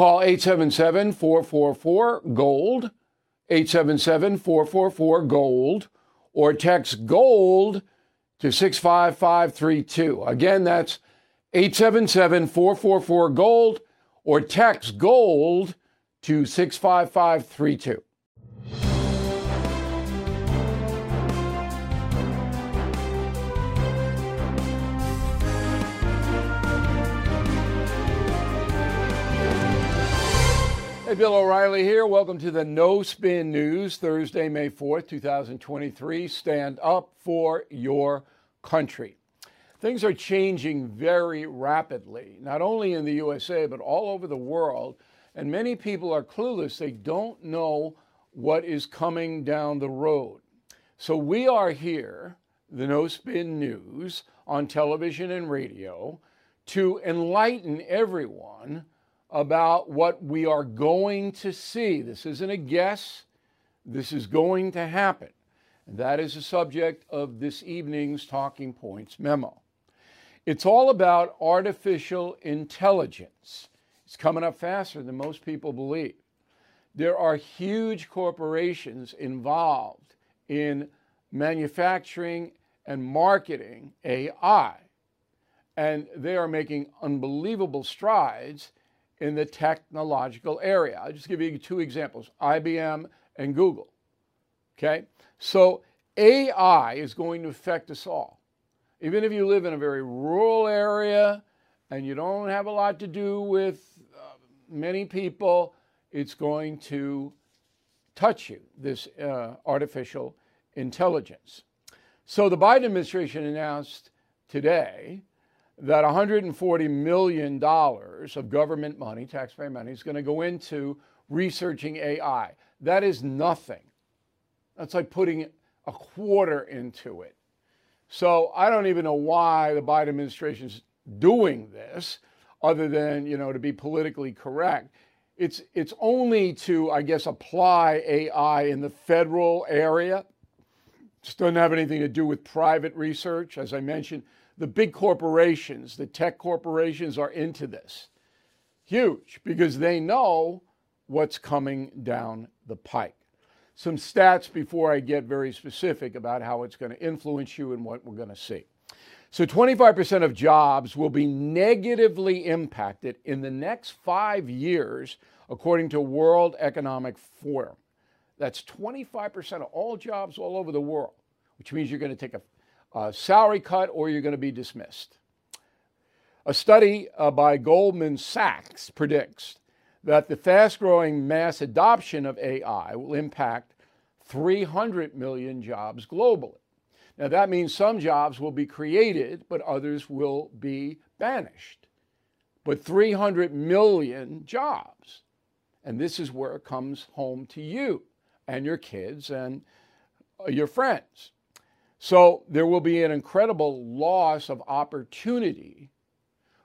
Call 877 444 GOLD, 877 444 GOLD, or text GOLD to 65532. Again, that's 877 444 GOLD, or text GOLD to 65532. Hey, Bill O'Reilly here. Welcome to the No Spin News, Thursday, May 4th, 2023. Stand up for your country. Things are changing very rapidly, not only in the USA, but all over the world. And many people are clueless. They don't know what is coming down the road. So we are here, the No Spin News, on television and radio, to enlighten everyone about what we are going to see. This isn't a guess, this is going to happen. And that is the subject of this evening's Talking Points memo. It's all about artificial intelligence. It's coming up faster than most people believe. There are huge corporations involved in manufacturing and marketing AI, and they are making unbelievable strides in the technological area. I'll just give you two examples IBM and Google. Okay? So AI is going to affect us all. Even if you live in a very rural area and you don't have a lot to do with uh, many people, it's going to touch you, this uh, artificial intelligence. So the Biden administration announced today that $140 million of government money, taxpayer money, is going to go into researching AI. That is nothing. That's like putting a quarter into it. So I don't even know why the Biden administration is doing this, other than you know to be politically correct. It's it's only to I guess apply AI in the federal area. Just doesn't have anything to do with private research, as I mentioned the big corporations, the tech corporations are into this. Huge, because they know what's coming down the pike. Some stats before I get very specific about how it's going to influence you and what we're going to see. So, 25% of jobs will be negatively impacted in the next five years, according to World Economic Forum. That's 25% of all jobs all over the world, which means you're going to take a uh, salary cut or you're going to be dismissed. A study uh, by Goldman Sachs predicts that the fast growing mass adoption of AI will impact 300 million jobs globally. Now, that means some jobs will be created, but others will be banished. But 300 million jobs. And this is where it comes home to you and your kids and uh, your friends. So there will be an incredible loss of opportunity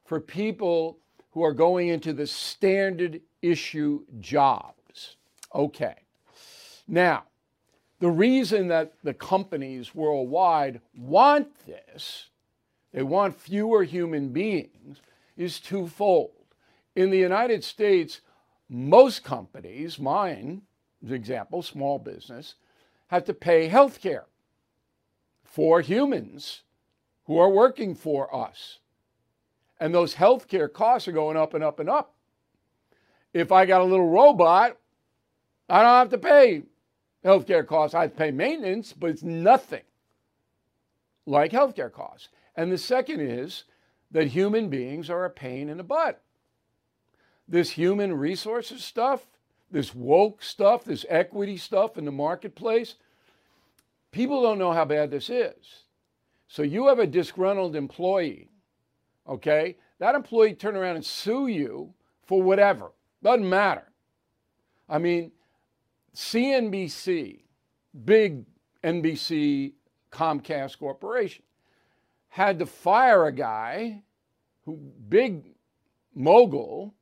for people who are going into the standard issue jobs. Okay. Now, the reason that the companies worldwide want this, they want fewer human beings, is twofold. In the United States, most companies, mine, for example, small business, have to pay health care for humans who are working for us. And those healthcare costs are going up and up and up. If I got a little robot, I don't have to pay healthcare costs. I have to pay maintenance, but it's nothing like healthcare costs. And the second is that human beings are a pain in the butt. This human resources stuff, this woke stuff, this equity stuff in the marketplace, people don't know how bad this is. So you have a disgruntled employee, okay? That employee turn around and sue you for whatever. Doesn't matter. I mean, CNBC, big NBC Comcast Corporation, had to fire a guy who big mogul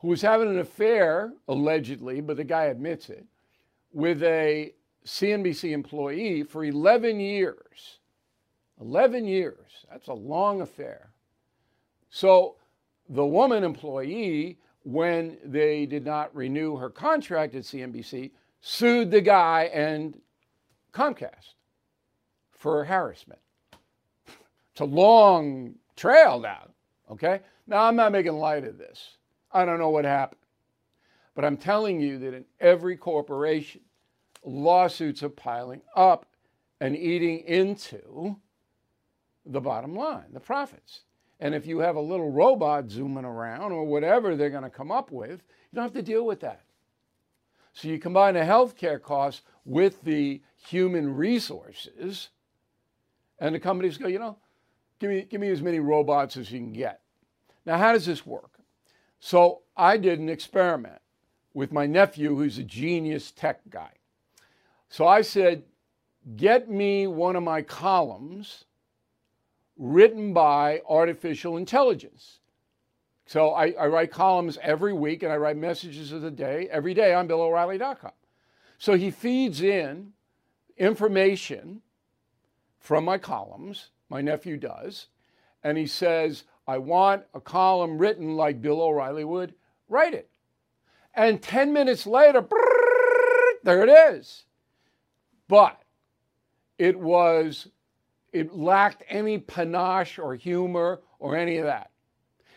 who was having an affair allegedly, but the guy admits it, with a CNBC employee for 11 years. 11 years. That's a long affair. So the woman employee, when they did not renew her contract at CNBC, sued the guy and Comcast for harassment. It's a long trail now, okay? Now, I'm not making light of this. I don't know what happened. But I'm telling you that in every corporation, lawsuits are piling up and eating into the bottom line, the profits. And if you have a little robot zooming around or whatever they're going to come up with, you don't have to deal with that. So you combine the healthcare costs with the human resources, and the companies go, you know, give me, give me as many robots as you can get. Now, how does this work? So I did an experiment with my nephew, who's a genius tech guy. So I said, get me one of my columns written by artificial intelligence. So I, I, write columns every week and I write messages of the day every day on BillO'Reilly.com. So he feeds in information from my columns, my nephew does, and he says, I want a column written like Bill O'Reilly would write it. And 10 minutes later, there it is. But it was, it lacked any panache or humor or any of that.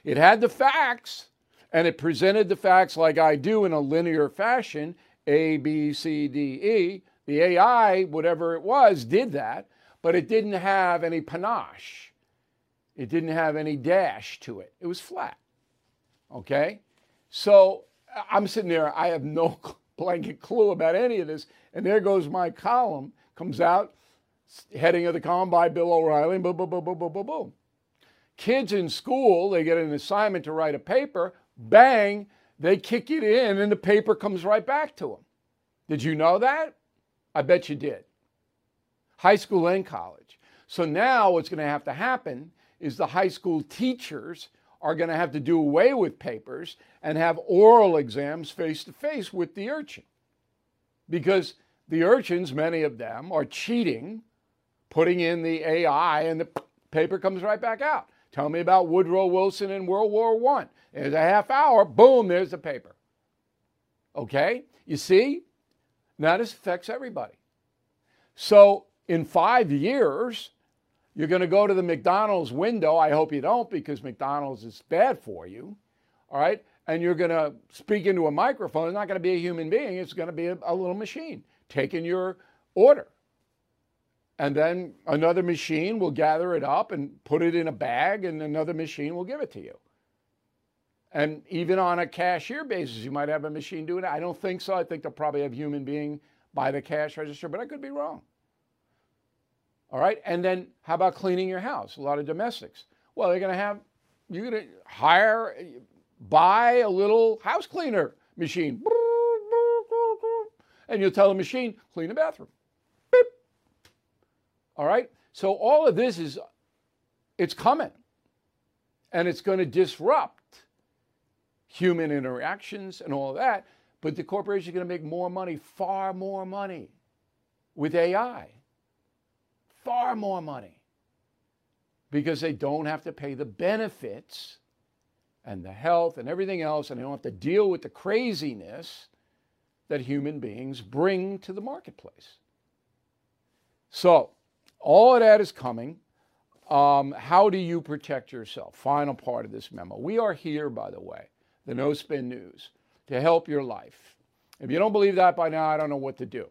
It had the facts, and it presented the facts like I do in a linear fashion A, B, C, D, E. The AI, whatever it was, did that, but it didn't have any panache. It didn't have any dash to it. It was flat. Okay? So I'm sitting there, I have no blanket clue about any of this. And there goes my column, comes out, heading of the column by Bill O'Reilly, boom, boom, boom, boom, boom, boom, boom. Kids in school, they get an assignment to write a paper, bang, they kick it in and the paper comes right back to them. Did you know that? I bet you did. High school and college. So now what's going to have to happen is the high school teachers are going to have to do away with papers and have oral exams face to face with the urchin. Because the urchins, many of them, are cheating, putting in the AI, and the paper comes right back out. Tell me about Woodrow Wilson in World War I. There's a half hour, boom, there's the paper. Okay? You see? Now this affects everybody. So in five years, you're going to go to the McDonald's window. I hope you don't because McDonald's is bad for you. All right? And you're going to speak into a microphone. It's not going to be a human being, it's going to be a, a little machine taking your order. And then another machine will gather it up and put it in a bag, and another machine will give it to you. And even on a cashier basis, you might have a machine doing it. I don't think so. I think they'll probably have human being by the cash register, but I could be wrong. All right. And then how about cleaning your house? A lot of domestics. Well, they're going to have, you're going to hire, buy a little house cleaner machine. And you'll tell the machine, clean the bathroom. Beep. All right. So all of this is, it's coming. And it's going to disrupt human interactions and all that. But the corporation is going to make more money, far more money with AI. Far more money. Because they don't have to pay the benefits and the health and everything else, and they don't have to deal with the craziness that human beings bring to the marketplace. So, all of that is coming. Um, how do you protect yourself? Final part of this memo. We are here, by the way, the No Spin News, to help your life. If you don't believe that by now, I don't know what to do.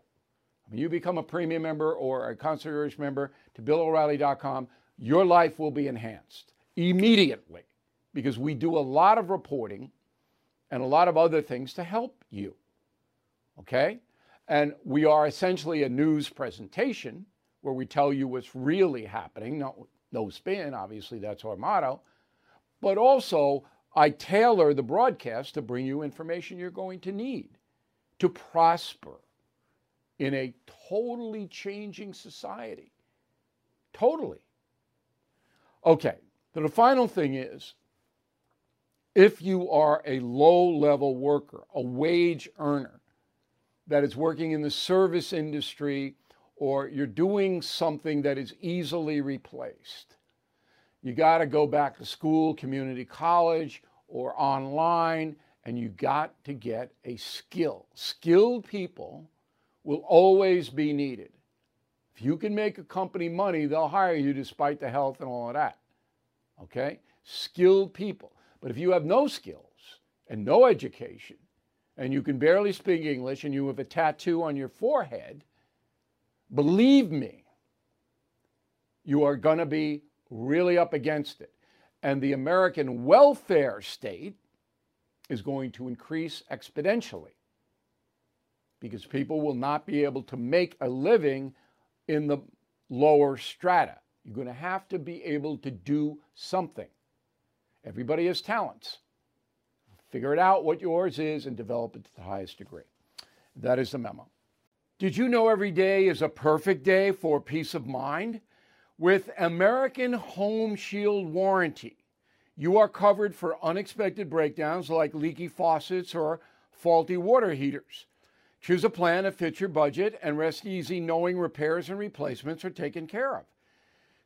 When you become a premium member or a concierge member to BillO'Reilly.com, your life will be enhanced immediately because we do a lot of reporting and a lot of other things to help you. Okay? And we are essentially a news presentation where we tell you what's really happening. No, no spin, obviously, that's our motto. But also, I tailor the broadcast to bring you information you're going to need to prosper in a totally changing society. Totally. Okay, so the final thing is if you are a low level worker, a wage earner that is working in the service industry, or you're doing something that is easily replaced, you got to go back to school, community college, or online, and you got to get a skill. Skilled people will always be needed. If you can make a company money, they'll hire you despite the health and all of that. Okay? Skilled people. But if you have no skills and no education, and you can barely speak English, and you have a tattoo on your forehead, believe me, you are going to be really up against it. And the American welfare state is going to increase exponentially because people will not be able to make a living in the lower strata. You're going to have to be able to do something. Everybody has talents. Figure it out what yours is and develop it to the highest degree. That is the memo. Did you know every day is a perfect day for peace of mind? With American Home Shield Warranty, you are covered for unexpected breakdowns like leaky faucets or faulty water heaters. Choose a plan that fits your budget and rest easy knowing repairs and replacements are taken care of.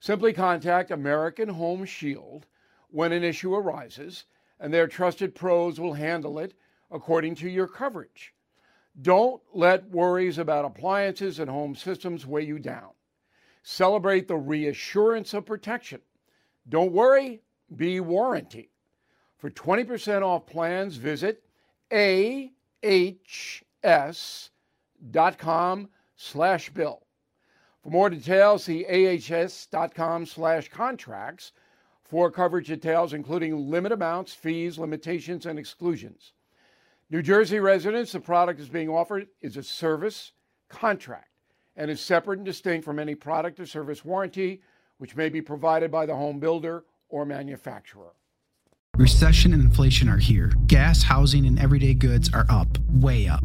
Simply contact American Home Shield when an issue arises, and their trusted pros will handle it according to your coverage. Don't let worries about appliances and home systems weigh you down. Celebrate the reassurance of protection. Don't worry, be warranty. For 20% off plans, visit ahs.com slash bill. For more details, see ahs.com slash contracts for coverage details, including limit amounts, fees, limitations, and exclusions. New Jersey residents, the product is being offered is a service contract and is separate and distinct from any product or service warranty, which may be provided by the home builder or manufacturer. Recession and inflation are here. Gas, housing, and everyday goods are up, way up.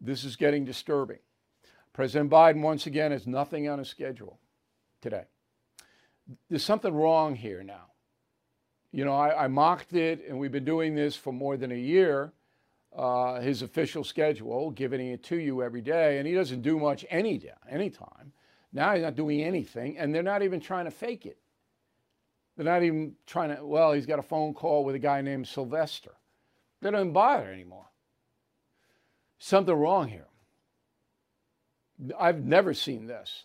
this is getting disturbing. President Biden, once again, has nothing on his schedule today. There's something wrong here now. You know, I, I mocked it, and we've been doing this for more than a year. Uh, his official schedule, giving it to you every day, and he doesn't do much any day, anytime. Now he's not doing anything, and they're not even trying to fake it. They're not even trying to, well, he's got a phone call with a guy named Sylvester. They don't bother anymore. Something wrong here. I've never seen this.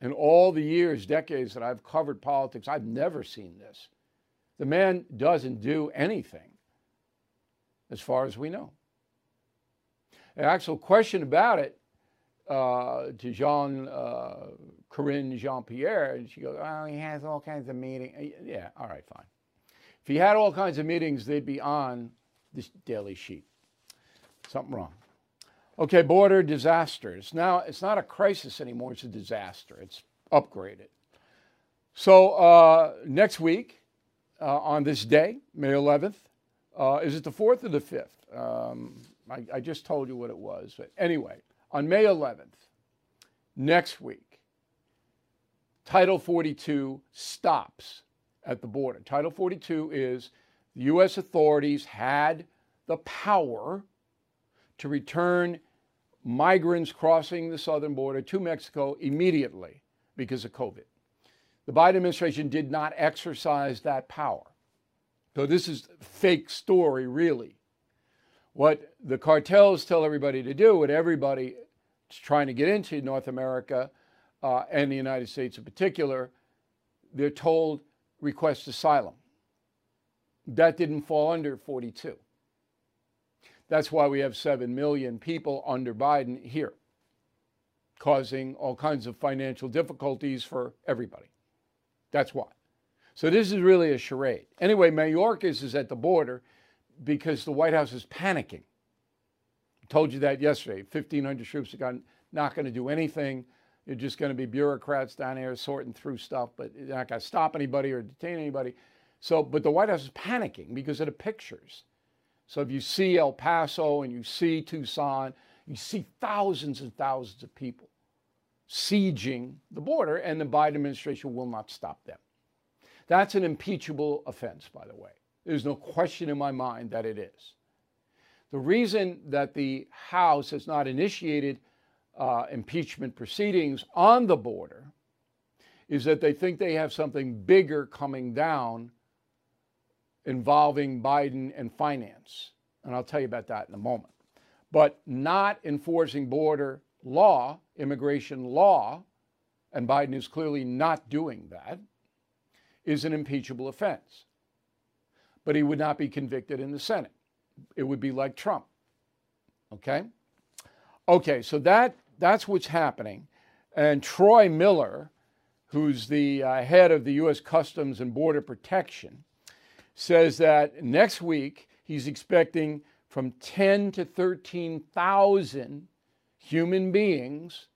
In all the years, decades that I've covered politics, I've never seen this. The man doesn't do anything, as far as we know. An actual question about it uh, to Jean uh, Karine Jean Pierre, and she goes, "Oh, he has all kinds of meetings." Uh, yeah, all right, fine. If he had all kinds of meetings, they'd be on this daily sheet. Something wrong. Okay, border disasters. Now it's not a crisis anymore; it's a disaster. It's upgraded. So uh, next week, uh, on this day, May 11th, uh, is it the fourth or the fifth? Um, I, I just told you what it was, but anyway on May 11th, next week, Title 42 stops at the border. Title 42 is the U.S. authorities had the power to return migrants crossing the southern border to Mexico immediately because of COVID. The Biden administration did not exercise that power. So this is fake story, really. What the cartels tell everybody to do, what everybody is trying to get into North America uh, and the United States in particular, they're told request asylum. That didn't fall under 42. That's why we have 7 million people under Biden here, causing all kinds of financial difficulties for everybody. That's why. So this is really a charade. Anyway, Mayorkas is at the border because the White House is panicking. I told you that yesterday. 1,500 troops are not going to do anything. You're just going to be bureaucrats down here sorting through stuff, but you're not going to stop anybody or detain anybody. So, but the White House is panicking because of the pictures. So if you see El Paso and you see Tucson, you see thousands and thousands of people sieging the border, and the Biden administration will not stop them. That's an impeachable offense, by the way. There's no question in my mind that it is. The reason that the House has not initiated uh, impeachment proceedings on the border is that they think they have something bigger coming down involving Biden and finance. And I'll tell you about that in a moment. But not enforcing border law, immigration law, and Biden is clearly not doing that, is an impeachable offense. But he would not be convicted in the Senate it would be like Trump. Okay? Okay, so that that's what's happening. And Troy Miller, who's the uh, head of the U.S. Customs and Border Protection, says that next week he's expecting from 10 to 13,000 human beings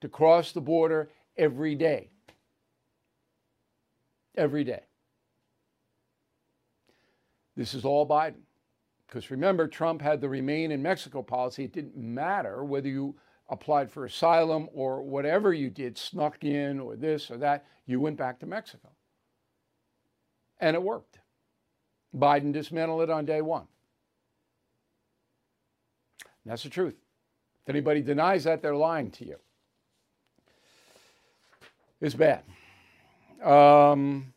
to cross the border every day. Every day. This is all Biden. Because remember, Trump had the remain in Mexico policy. It didn't matter whether you applied for asylum or whatever you did, snuck in or this or that, you went back to Mexico. And it worked. Biden dismantled it on day one. That's the truth. If anybody denies that, they're lying to you. It's bad. Um,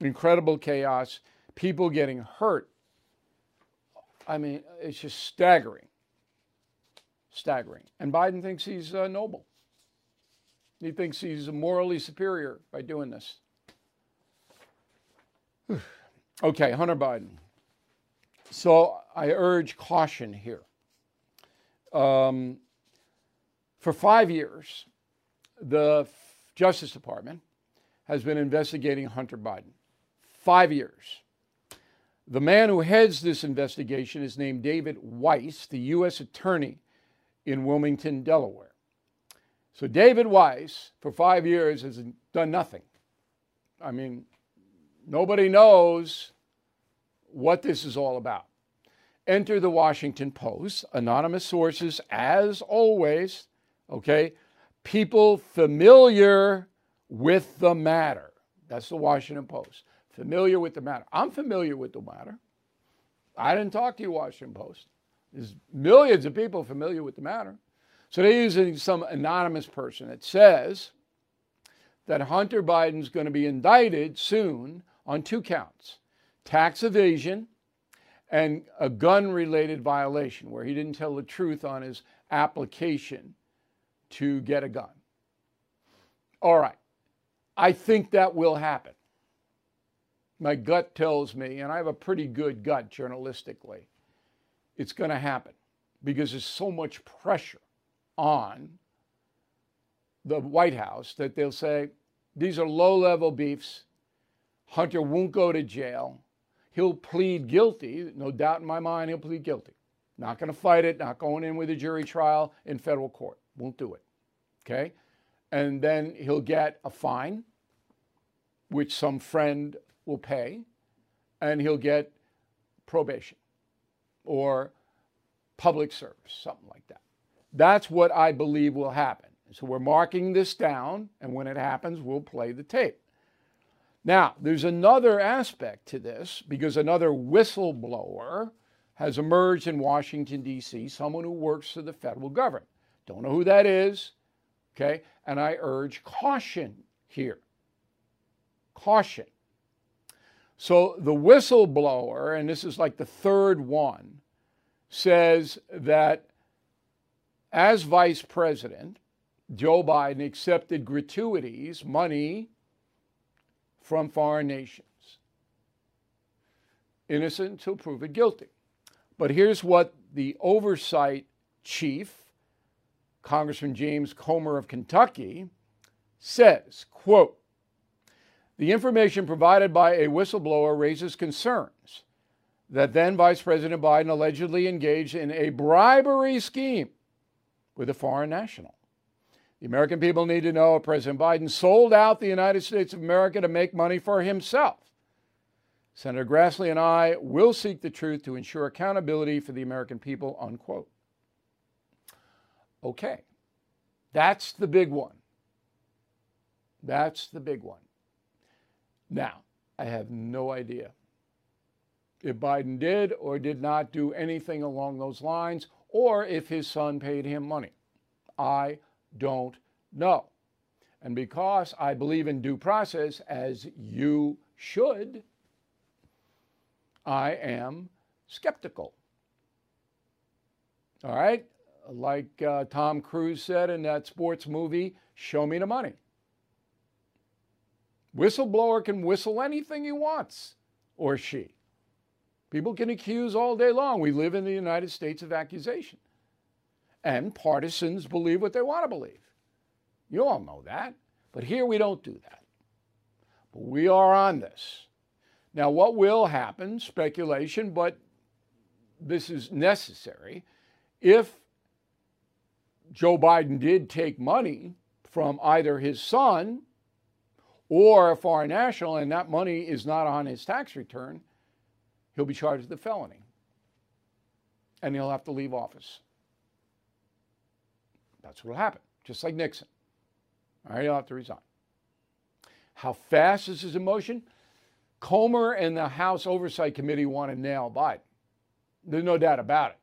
incredible chaos, people getting hurt I mean, it's just staggering. Staggering. And Biden thinks he's uh, noble. He thinks he's morally superior by doing this. Okay, Hunter Biden. So I urge caution here. Um, for five years, the Justice Department has been investigating Hunter Biden. Five years. The man who heads this investigation is named David Weiss, the U.S. Attorney in Wilmington, Delaware. So, David Weiss, for five years, has done nothing. I mean, nobody knows what this is all about. Enter the Washington Post, anonymous sources, as always, Okay? People familiar with the matter. That's the Washington Post. Familiar with the matter. I'm familiar with the matter. I didn't talk to you, Washington Post. There's millions of people familiar with the matter. So they're using some anonymous person that says that Hunter Biden's going to be indicted soon on two counts tax evasion and a gun related violation where he didn't tell the truth on his application to get a gun. All right. I think that will happen. My gut tells me, and I have a pretty good gut journalistically, it's going to happen because there's so much pressure on the White House that they'll say, these are low level beefs. Hunter won't go to jail. He'll plead guilty. No doubt in my mind, he'll plead guilty. Not going to fight it, not going in with a jury trial in federal court. Won't do it. Okay? And then he'll get a fine, which some friend will pay, and he'll get probation or public service, something like that. That's what I believe will happen. So we're marking this down, and when it happens, we'll play the tape. Now, there's another aspect to this because another whistleblower has emerged in Washington, D.C., someone who works for the federal government. Don't know who that is, okay? And I urge caution here. Caution. So the whistleblower, and this is like the third one, says that as vice president, Joe Biden accepted gratuities, money from foreign nations. Innocent until proven guilty. But here's what the oversight chief, Congressman James Comer of Kentucky, says, quote, the information provided by a whistleblower raises concerns that then Vice President Biden allegedly engaged in a bribery scheme with a foreign national. The American people need to know President Biden sold out the United States of America to make money for himself. Senator Grassley and I will seek the truth to ensure accountability for the American people, unquote. Okay, that's the big one. That's the big one. Now, I have no idea if Biden did or did not do anything along those lines, or if his son paid him money. I don't know. And because I believe in due process, as you should, I am skeptical. All right? Like uh, Tom Cruise said in that sports movie, Show Me the Money. Whistleblower can whistle anything he wants, or she. People can accuse all day long. We live in the United States of accusation. And partisans believe what they want to believe. You all know that. But here we don't do that. But we are on this. Now, what will happen, speculation, but this is necessary. If Joe Biden did take money from either his son or a foreign national, and that money is not on his tax return, he'll be charged with a felony. And he'll have to leave office. That's what will happen, just like Nixon. All right, he'll have to resign. How fast is his emotion? Comer and the House Oversight Committee want to nail Biden. There's no doubt about it.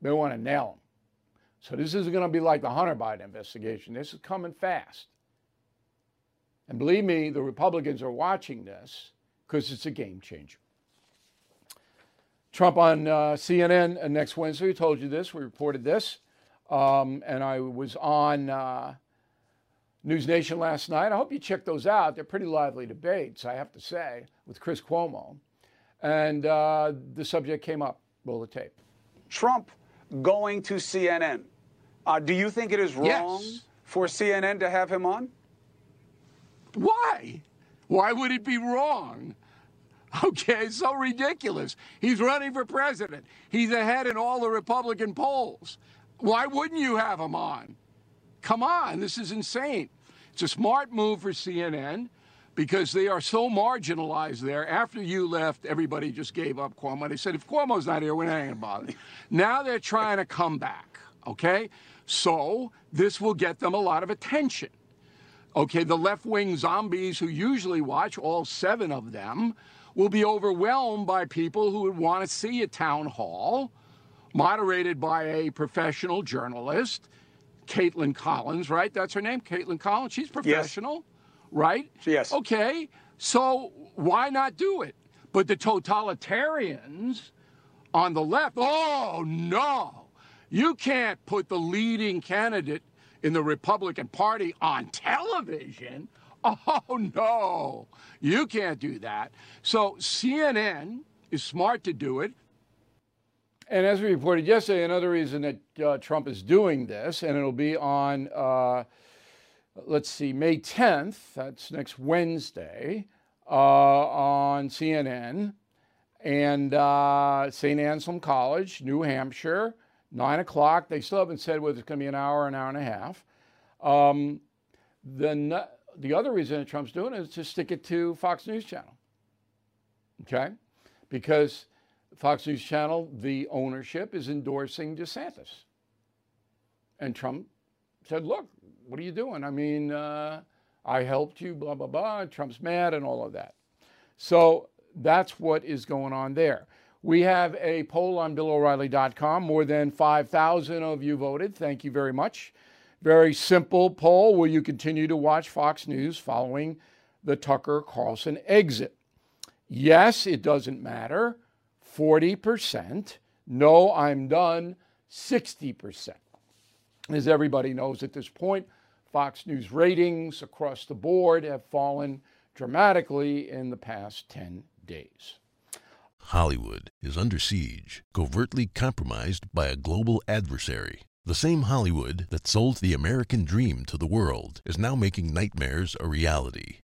They want to nail him. So this isn't going to be like the Hunter Biden investigation. This is coming fast. And believe me, the Republicans are watching this because it's a game changer. Trump on uh, CNN uh, next Wednesday. We told you this. We reported this. Um, and I was on uh, News Nation last night. I hope you check those out. They're pretty lively debates, I have to say, with Chris Cuomo. And uh, the subject came up. Roll the tape. Trump going to CNN. Uh, do you think it is wrong yes. for CNN to have him on? Why? Why would it be wrong? Okay, so ridiculous. He's running for president. He's ahead in all the Republican polls. Why wouldn't you have him on? Come on, this is insane. It's a smart move for CNN because they are so marginalized there. After you left, everybody just gave up Cuomo. They said, if Cuomo's not here, we're not going to bother. Now they're trying to come back. Okay? So this will get them a lot of attention. Okay, the left wing zombies who usually watch, all seven of them, will be overwhelmed by people who would want to see a town hall moderated by a professional journalist, Kaitlan Collins, right? That's her name, Kaitlan Collins. She's professional, yes. right? Yes. Okay, so why not do it? But the totalitarians on the left, oh no, you can't put the leading candidate in the Republican Party on television. Oh no, you can't do that. So CNN is smart to do it. And as we reported yesterday, another reason that uh, Trump is doing this, and it'll be on, uh, let's see, May 10th, that's next Wednesday, uh, on CNN and uh, St. Anselm College, New Hampshire, 9 o'clock. They still haven't said whether it's going to be an hour, an hour and a half. Um, the, the other reason that Trump's doing it is to stick it to Fox News Channel. Okay? Because Fox News Channel, the ownership is endorsing DeSantis. And Trump said, look, what are you doing? I mean, uh, I helped you, blah, blah, blah. Trump's mad and all of that. So that's what is going on there. We have a poll on BillO'Reilly.com. More than 5,000 of you voted. Thank you very much. Very simple poll. Will you continue to watch Fox News following the Tucker Carlson exit? Yes, it doesn't matter. 40%. No, I'm done. 60%. As everybody knows at this point, Fox News ratings across the board have fallen dramatically in the past 10 days. Hollywood is under siege, covertly compromised by a global adversary. The same Hollywood that sold the American dream to the world is now making nightmares a reality.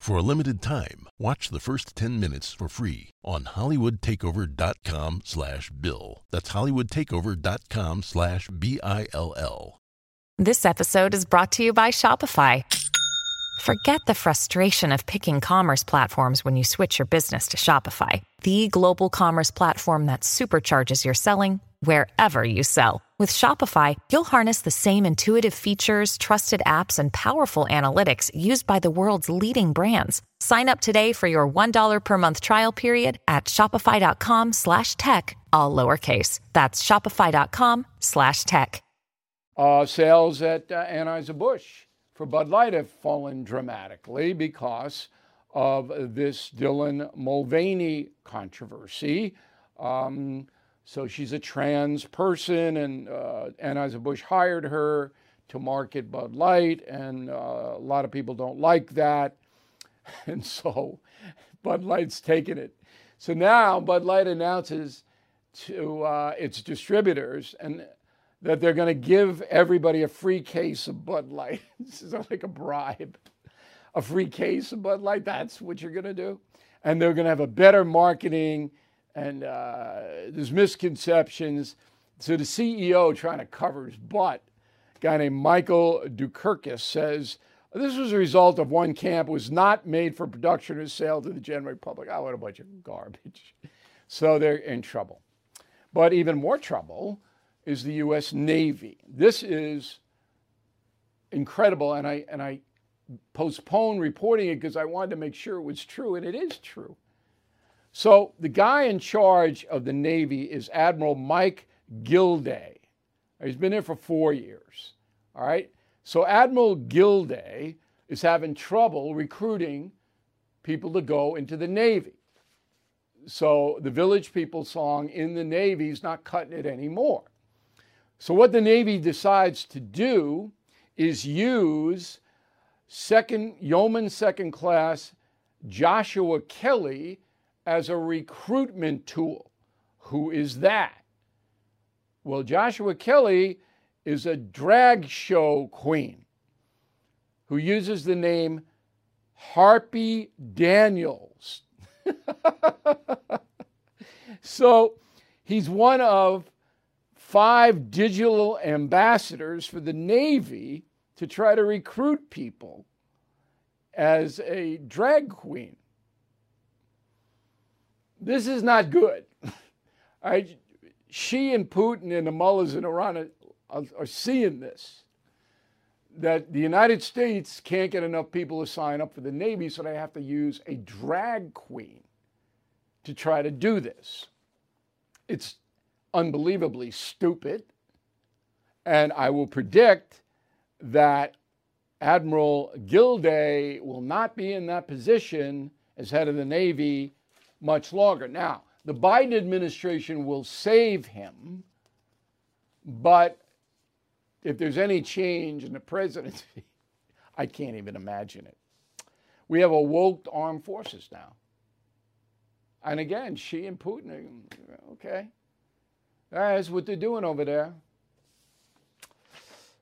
For a limited time, watch the first 10 minutes for free on hollywoodtakeover.com slash bill. That's hollywoodtakeover.com slash B-I-L-L. This episode is brought to you by Shopify. Forget the frustration of picking commerce platforms when you switch your business to Shopify, the global commerce platform that supercharges your selling wherever you sell. With Shopify, you'll harness the same intuitive features, trusted apps, and powerful analytics used by the world's leading brands. Sign up today for your $1 per month trial period at shopify.com slash tech, all lowercase. That's shopify.com slash tech. Uh, sales at uh, Anheuser-Busch for Bud Light have fallen dramatically because of this Dylan Mulvaney controversy. Um, so she's a trans person, and uh, Anheuser-Busch hired her to market Bud Light, and uh, a lot of people don't like that. And so Bud Light's taken it. So now Bud Light announces to uh, its distributors and that they're going to give everybody a free case of Bud Light. this is like a bribe. A free case of Bud Light, that's what you're going to do. And they're going to have a better marketing and uh, there's misconceptions. So the CEO trying to cover his butt, a guy named Michel Doukeris says this was a result of one camp was not made for production or sale to the general public. Oh, what a bunch of garbage. So they're in trouble. But even more trouble is the U.S. Navy. This is incredible, and I and I postponed reporting it because I wanted to make sure it was true, and it is true. So the guy in charge of the Navy is Admiral Mike Gilday. He's been there for four years. All right. So Admiral Gilday is having trouble recruiting people to go into the Navy. So the Village People song in the Navy is not cutting it anymore. So what the Navy decides to do is use second yeoman second class Joshua Kelly as a recruitment tool. Who is that? Well, Joshua Kelly is a drag show queen who uses the name Harpy Daniels. so he's one of five digital ambassadors for the Navy to try to recruit people as a drag queen. This is not good. I, Xi and Putin and the mullahs in Iran are, are seeing this that the United States can't get enough people to sign up for the Navy, so they have to use a drag queen to try to do this. It's unbelievably stupid. And I will predict that Admiral Gilday will not be in that position as head of the Navy much longer. Now, the Biden administration will save him, but if there's any change in the presidency, I can't even imagine it. We have a woke armed forces now. And again, Xi and Putin, okay. That's what they're doing over there.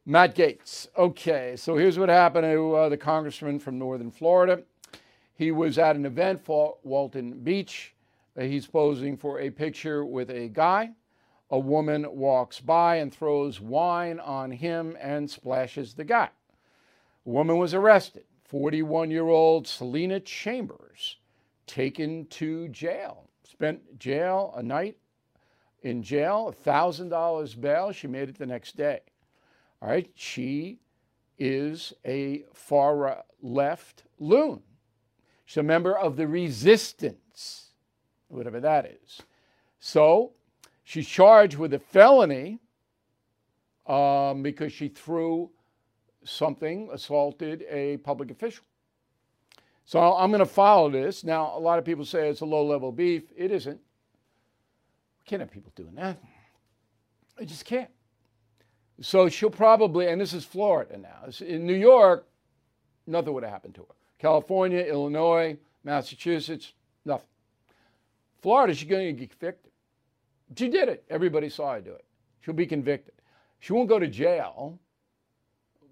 Matt Gaetz. Okay, so here's what happened to uh, the congressman from northern Florida. He was at an event for Walton Beach. He's posing for a picture with a guy. A woman walks by and throws wine on him and splashes the guy. A woman was arrested. 41 year old Selena Chambers taken to jail. Spent jail a night in jail, $1,000 bail. She made it the next day. All right, she is a far left loon. She's a member of the resistance, whatever that is. So She's charged with a felony um, because she threw something, assaulted a public official. So I'm going to follow this. Now, a lot of people say it's a low level beef. It isn't. We can't have people doing that. I just can't. So she'll probably, and this is Florida now. In New York, nothing would have happened to her. California, Illinois, Massachusetts, nothing. Florida, she's going to get convicted. She did it. Everybody saw her do it. She'll be convicted. She won't go to jail,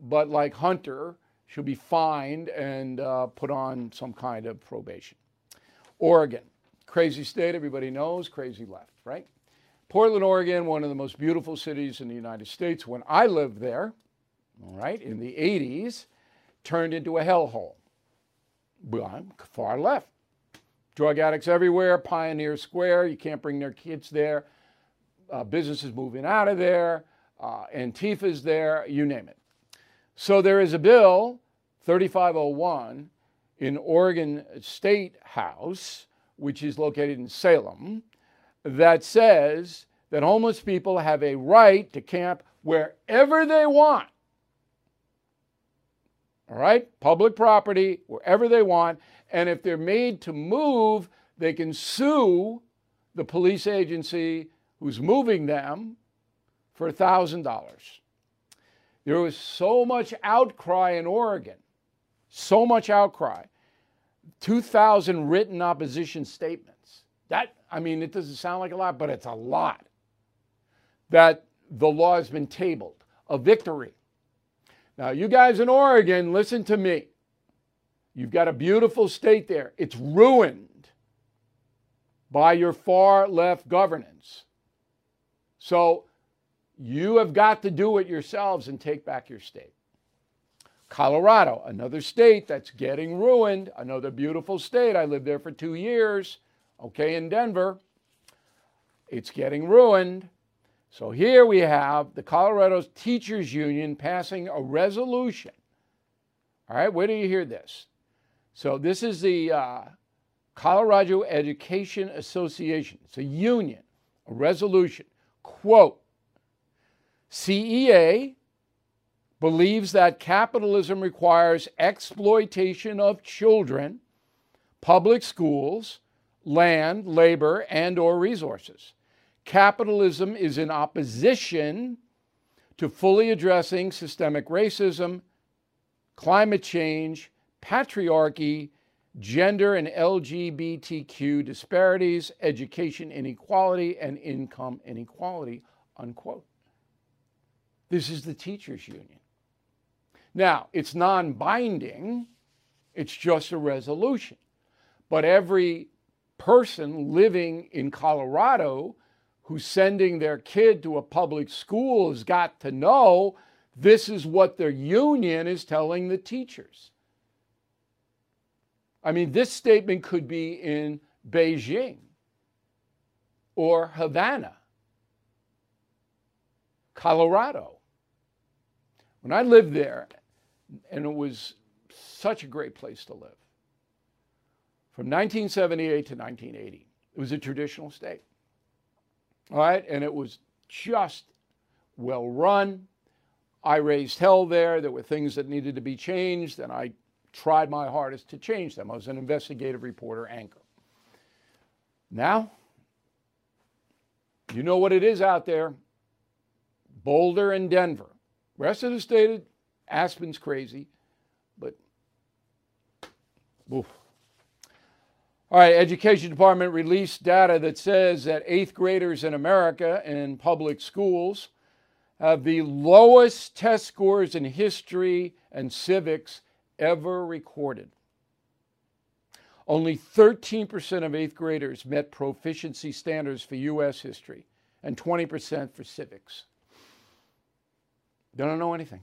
but like Hunter, she'll be fined and uh, put on some kind of probation. Oregon, crazy state, everybody knows, crazy left, right? Portland, Oregon, one of the most beautiful cities in the United States. When I lived there, all right, in the 80s, turned into a hellhole. I'm far left. Drug addicts everywhere, Pioneer Square, you can't bring their kids there. Uh, businesses moving out of there, uh, Antifa's there, you name it. So there is a bill, 3501, in Oregon State House, which is located in Salem, that says that homeless people have a right to camp wherever they want. All right? Public property, wherever they want. And if they're made to move, they can sue the police agency who's moving them for $1,000. There was so much outcry in Oregon, so much outcry. 2,000 written opposition statements. That, I mean, it doesn't sound like a lot, but it's a lot. That the law has been tabled, a victory. Now, you guys in Oregon, listen to me. You've got a beautiful state there. It's ruined by your far left governance. So you have got to do it yourselves and take back your state. Colorado, another state that's getting ruined, another beautiful state. I lived there for two years, okay, in Denver. It's getting ruined. So here we have the Colorado Teachers Union passing a resolution. All right, where do you hear this? So this is the uh, Colorado Education Association. It's a union, a resolution. Quote, CEA believes that capitalism requires exploitation of children, public schools, land, labor, and or resources. Capitalism is in opposition to fully addressing systemic racism, climate change, patriarchy, gender and LGBTQ disparities, education inequality, and income inequality, unquote. This is the teachers' union. Now, it's non binding, it's just a resolution. But every person living in Colorado who's sending their kid to a public school has got to know this is what their union is telling the teachers. I mean, this statement could be in Beijing or Havana, Colorado. When I lived there, and it was such a great place to live, from 1978 to 1980, it was a traditional state. All right, and it was just well run. I raised hell there. There were things that needed to be changed, and I tried my hardest to change them. I was an investigative reporter anchor. Now, you know what it is out there Boulder and Denver. Rest of the state, Aspen's crazy, but oof. All right, Education Department released data that says that eighth graders in America in public schools have the lowest test scores in history and civics ever recorded. Only 13% of eighth graders met proficiency standards for U.S. history and 20% for civics. They don't know anything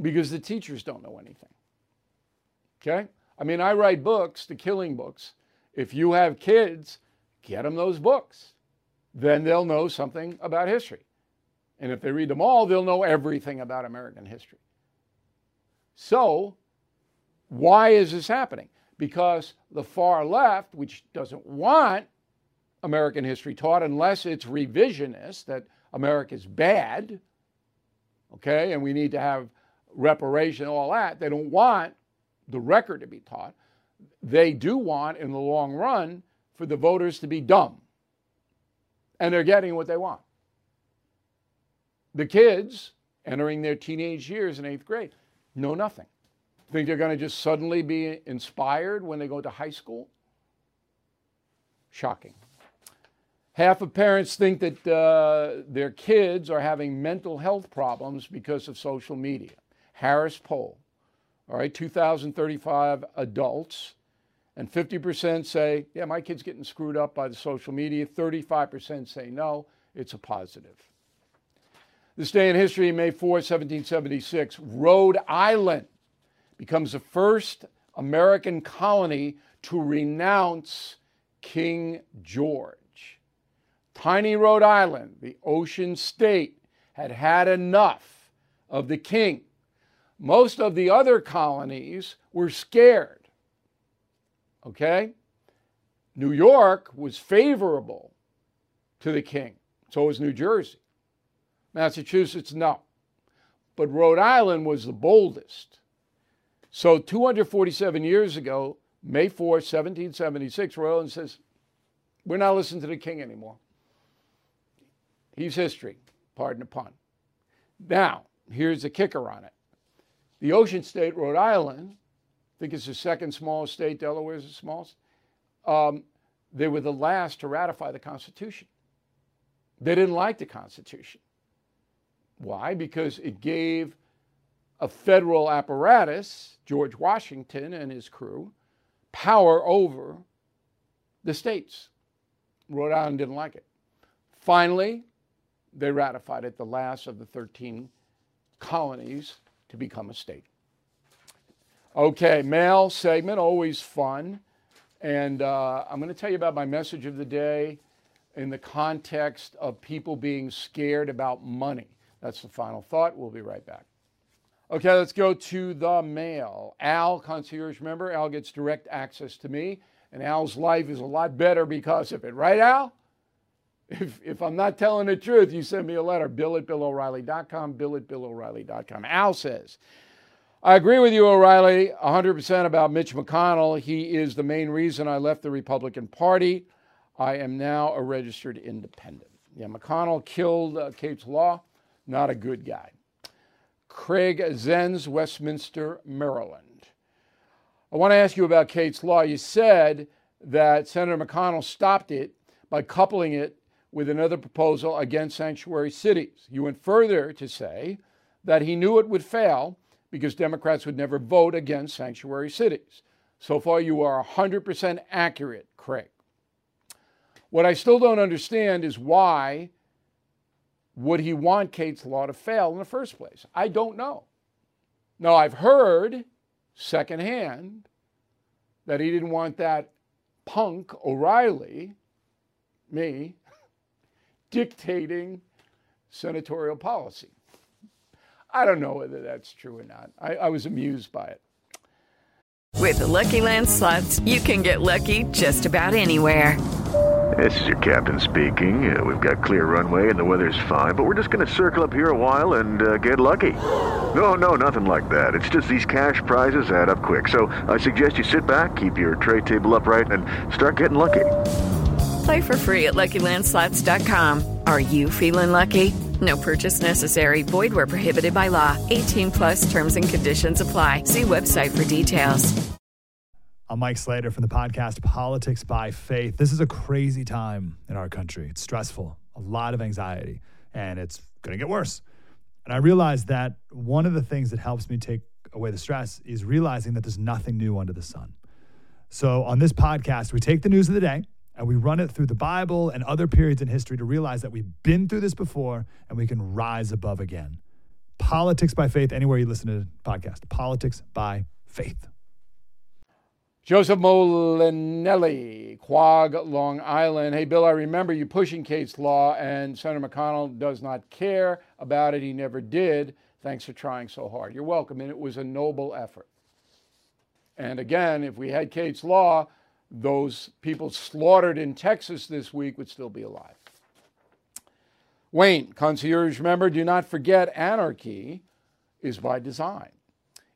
because the teachers don't know anything. Okay? I mean, I write books, the killing books. If you have kids, get them those books. Then they'll know something about history. And if they read them all, they'll know everything about American history. So, why is this happening? Because the far left, which doesn't want American history taught unless it's revisionist, that America's bad, okay, and we need to have reparation, all that, they don't want the record to be taught. They do want, in the long run, for the voters to be dumb. And they're getting what they want. The kids entering their teenage years in eighth grade know nothing. Think they're going to just suddenly be inspired when they go to high school? Shocking. Half of parents think that uh, their kids are having mental health problems because of social media. Harris poll. All right, 2,035 adults, and 50% say, yeah, my kid's getting screwed up by the social media. 35% say no, it's a positive. This day in history, May 4, 1776, Rhode Island becomes the first American colony to renounce King George. Tiny Rhode Island, the ocean state, had had enough of the king. Most of the other colonies were scared. Okay? New York was favorable to the king, so was New Jersey. Massachusetts, no. But Rhode Island was the boldest. So 247 years ago, May 4, 1776, Rhode Island says, We're not listening to the king anymore. He's history, pardon the pun. Now, here's the kicker on it. The ocean state, Rhode Island, I think it's the second smallest state, Delaware is the smallest. Um, they were the last to ratify the Constitution. They didn't like the Constitution. Why? Because it gave a federal apparatus, George Washington and his crew, power over the states. Rhode Island didn't like it. Finally, they ratified it, the last of the 13 colonies to become a state. Okay, mail segment, always fun. And uh, I'm going to tell you about my message of the day in the context of people being scared about money. That's the final thought. We'll be right back. Okay, let's go to the mail. Al, concierge member, Al gets direct access to me, and Al's life is a lot better because of it. Right, Al? If, if I'm not telling the truth, you send me a letter, bill at billoreilly.com, bill at billoreilly.com. Al says, I agree with you, O'Reilly, 100% about Mitch McConnell. He is the main reason I left the Republican Party. I am now a registered independent. Yeah, McConnell killed uh, Kate's Law. Not a good guy. Craig Zenz, Westminster, Maryland. I want to ask you about Kate's Law. You said that Senator McConnell stopped it by coupling it with another proposal against sanctuary cities. You went further to say that he knew it would fail because Democrats would never vote against sanctuary cities. So far, you are 100% accurate, Craig. What I still don't understand is why would he want Kate's law to fail in the first place? I don't know. Now, I've heard secondhand that he didn't want that punk O'Reilly, me, dictating senatorial policy. I don't know whether that's true or not. I, I was amused by it. With the Lucky Land slots, you can get lucky just about anywhere. This is your captain speaking. Uh, we've got clear runway and the weather's fine, but we're just going to circle up here a while and uh, get lucky. No, no, nothing like that. It's just these cash prizes add up quick. So I suggest you sit back, keep your tray table upright, and start getting lucky. Play for free at LuckyLandSlots.com. Are you feeling lucky? No purchase necessary. Void where prohibited by law. 18 plus terms and conditions apply. See website for details. I'm Mike Slater from the podcast Politics by Faith. This is a crazy time in our country. It's stressful, a lot of anxiety, and it's going to get worse. And I realized that one of the things that helps me take away the stress is realizing that there's nothing new under the sun. So on this podcast, we take the news of the day and we run it through the Bible and other periods in history to realize that we've been through this before and we can rise above again. Politics by faith, anywhere you listen to the podcast. Politics by faith. Joseph Molinelli, Quogue, Long Island. Hey, Bill, I remember you pushing Kate's law, and Senator McConnell does not care about it. He never did. Thanks for trying so hard. You're welcome, and it was a noble effort. And again, if we had Kate's law, those people slaughtered in Texas this week would still be alive. Wayne, concierge member, do not forget anarchy is by design.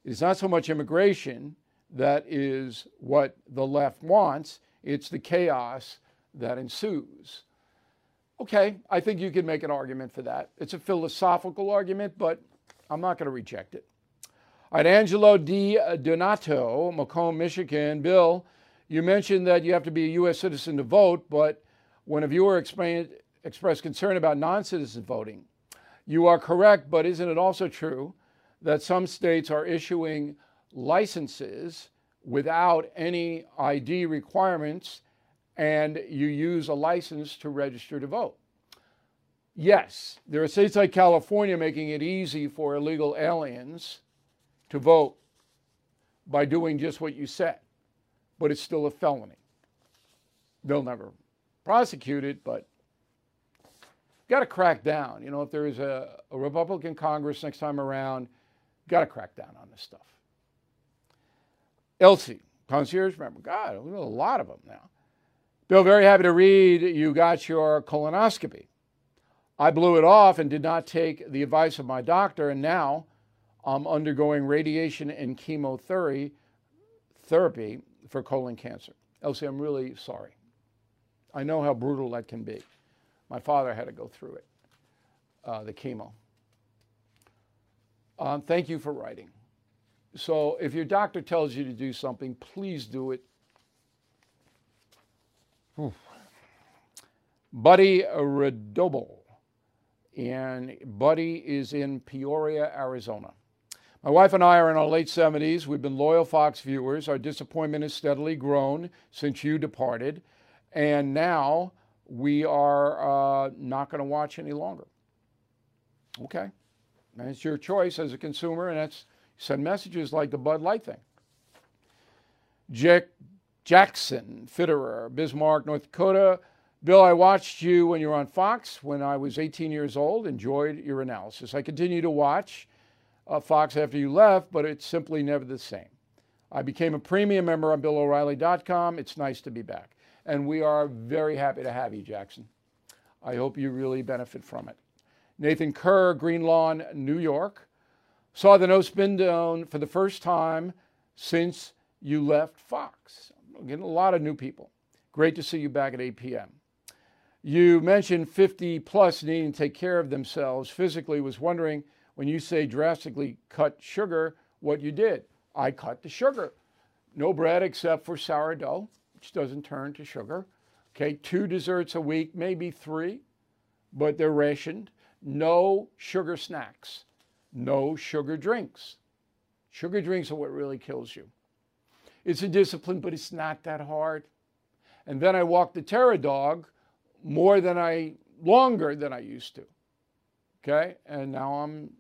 It is not so much immigration that is what the left wants, it's the chaos that ensues. Okay, I think you can make an argument for that. It's a philosophical argument, but I'm not going to reject it. All right, Angelo Di Donato, Macomb, Michigan. Bill, you mentioned that you have to be a U.S. citizen to vote, but when a viewer explained, expressed concern about non citizen voting, you are correct, but isn't it also true that some states are issuing licenses without any ID requirements and you use a license to register to vote? Yes, there are states like California making it easy for illegal aliens to vote by doing just what you said but it's still a felony. They'll never prosecute it, but got to crack down. You know, if there is a, a Republican Congress next time around, got to crack down on this stuff. Elsie, concierge member. God, we know a lot of them now. Bill, very happy to read you got your colonoscopy. I blew it off and did not take the advice of my doctor, and now I'm undergoing radiation and chemotherapy therapy for colon cancer. Elsie, I'm really sorry. I know how brutal that can be. My father had to go through it, uh, the chemo. Um, thank you for writing. So, if your doctor tells you to do something, please do it. Buddy Redoble. And Buddy is in Peoria, Arizona. My wife and I are in our late 70s. We've been loyal Fox viewers. Our disappointment has steadily grown since you departed. And now we are uh, not going to watch any longer. Okay. And it's your choice as a consumer, and that's send messages like the Bud Light thing. Jack Jackson, Fitterer, Bismarck, North Dakota. Bill, I watched you when you were on Fox when I was 18 years old, enjoyed your analysis. I continue to watch uh, Fox after you left, but it's simply never the same. I became a premium member on BillO'Reilly.com. It's nice to be back. And we are very happy to have you, Jackson. I hope you really benefit from it. Nathan Kerr, Greenlawn, New York. Saw the no spin zone for the first time since you left Fox. I'm getting a lot of new people. Great to see you back at 8 p.m. You mentioned 50 plus needing to take care of themselves physically. Was wondering when you say drastically cut sugar, what you did. I cut the sugar. no bread except for sourdough, which doesn't turn to sugar. Okay, two desserts a week, maybe three, but they're rationed. No sugar snacks, no sugar drinks. Sugar drinks are what really kills you. It's a discipline, but it's not that hard. And then I walk the Terra dog more than I, longer than I used to. Okay, and now I'm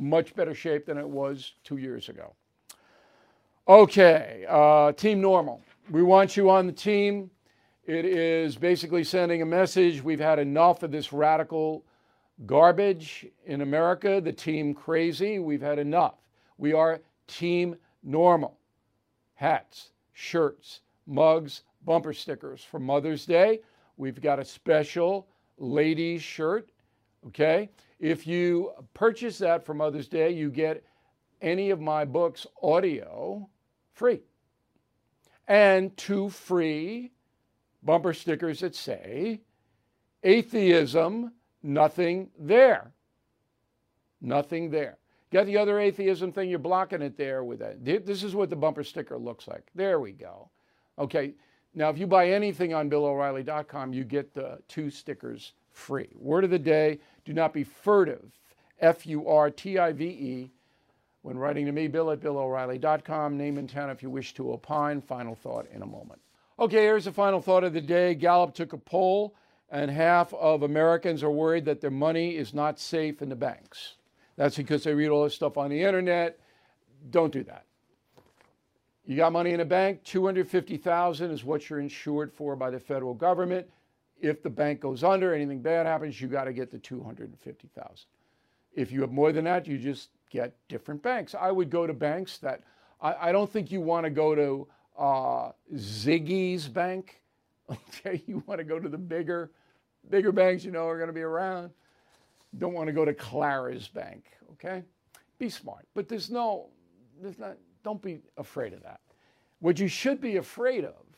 much better shape than it was two years ago. Okay, uh, Team Normal. We want you on the team. It is basically sending a message. We've had enough of this radical garbage in America, the team crazy. We've had enough. We are Team Normal. Hats, shirts, mugs, bumper stickers for Mother's Day. We've got a special ladies shirt. Okay. If you purchase that for Mother's Day, you get any of my books audio free. And two free bumper stickers that say, Atheism, nothing there. Nothing there. Got the other atheism thing, you're blocking it there with that. This is what the bumper sticker looks like. There we go. Okay, now if you buy anything on BillO'Reilly.com, you get the two stickers free. Word of the day do not be furtive, F U R T I V E, when writing to me, bill at BillO'Reilly.com. Name and town if you wish to opine. Final thought in a moment. Okay, here's the final thought of the day. Gallup took a poll, and half of Americans are worried that their money is not safe in the banks. That's because they read all this stuff on the internet. Don't do that. You got money in a bank, 250,000 is what you're insured for by the federal government if the bank goes under, anything bad happens, you got to get the 250,000. If you have more than that, you just get different banks. I would go to banks that I, I don't think you want to go to uh, Ziggy's bank. Okay, you want to go to the bigger, bigger banks you know are going to be around. Don't want to go to Clara's bank. Okay, be smart, but there's no, there's not. Don't be afraid of that. What you should be afraid of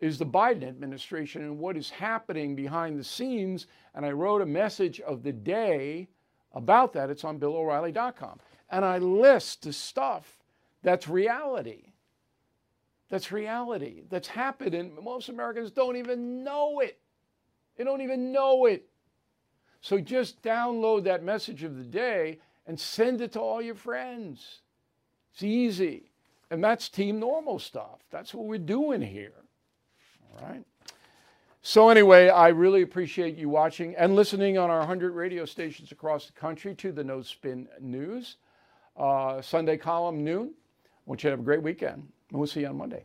is the Biden administration and what is happening behind the scenes. And I wrote a message of the day about that. It's on BillO'Reilly.com. And I list the stuff that's reality. That's reality. That's happened, and most Americans don't even know it. They don't even know it. So just download that message of the day and send it to all your friends. It's easy. And that's team normal stuff. That's what we're doing here. All right. So, anyway, I really appreciate you watching and listening on our 100 radio stations across the country to the No Spin News. Uh, Sunday column noon. I want you to have a great weekend. And we'll see you on Monday.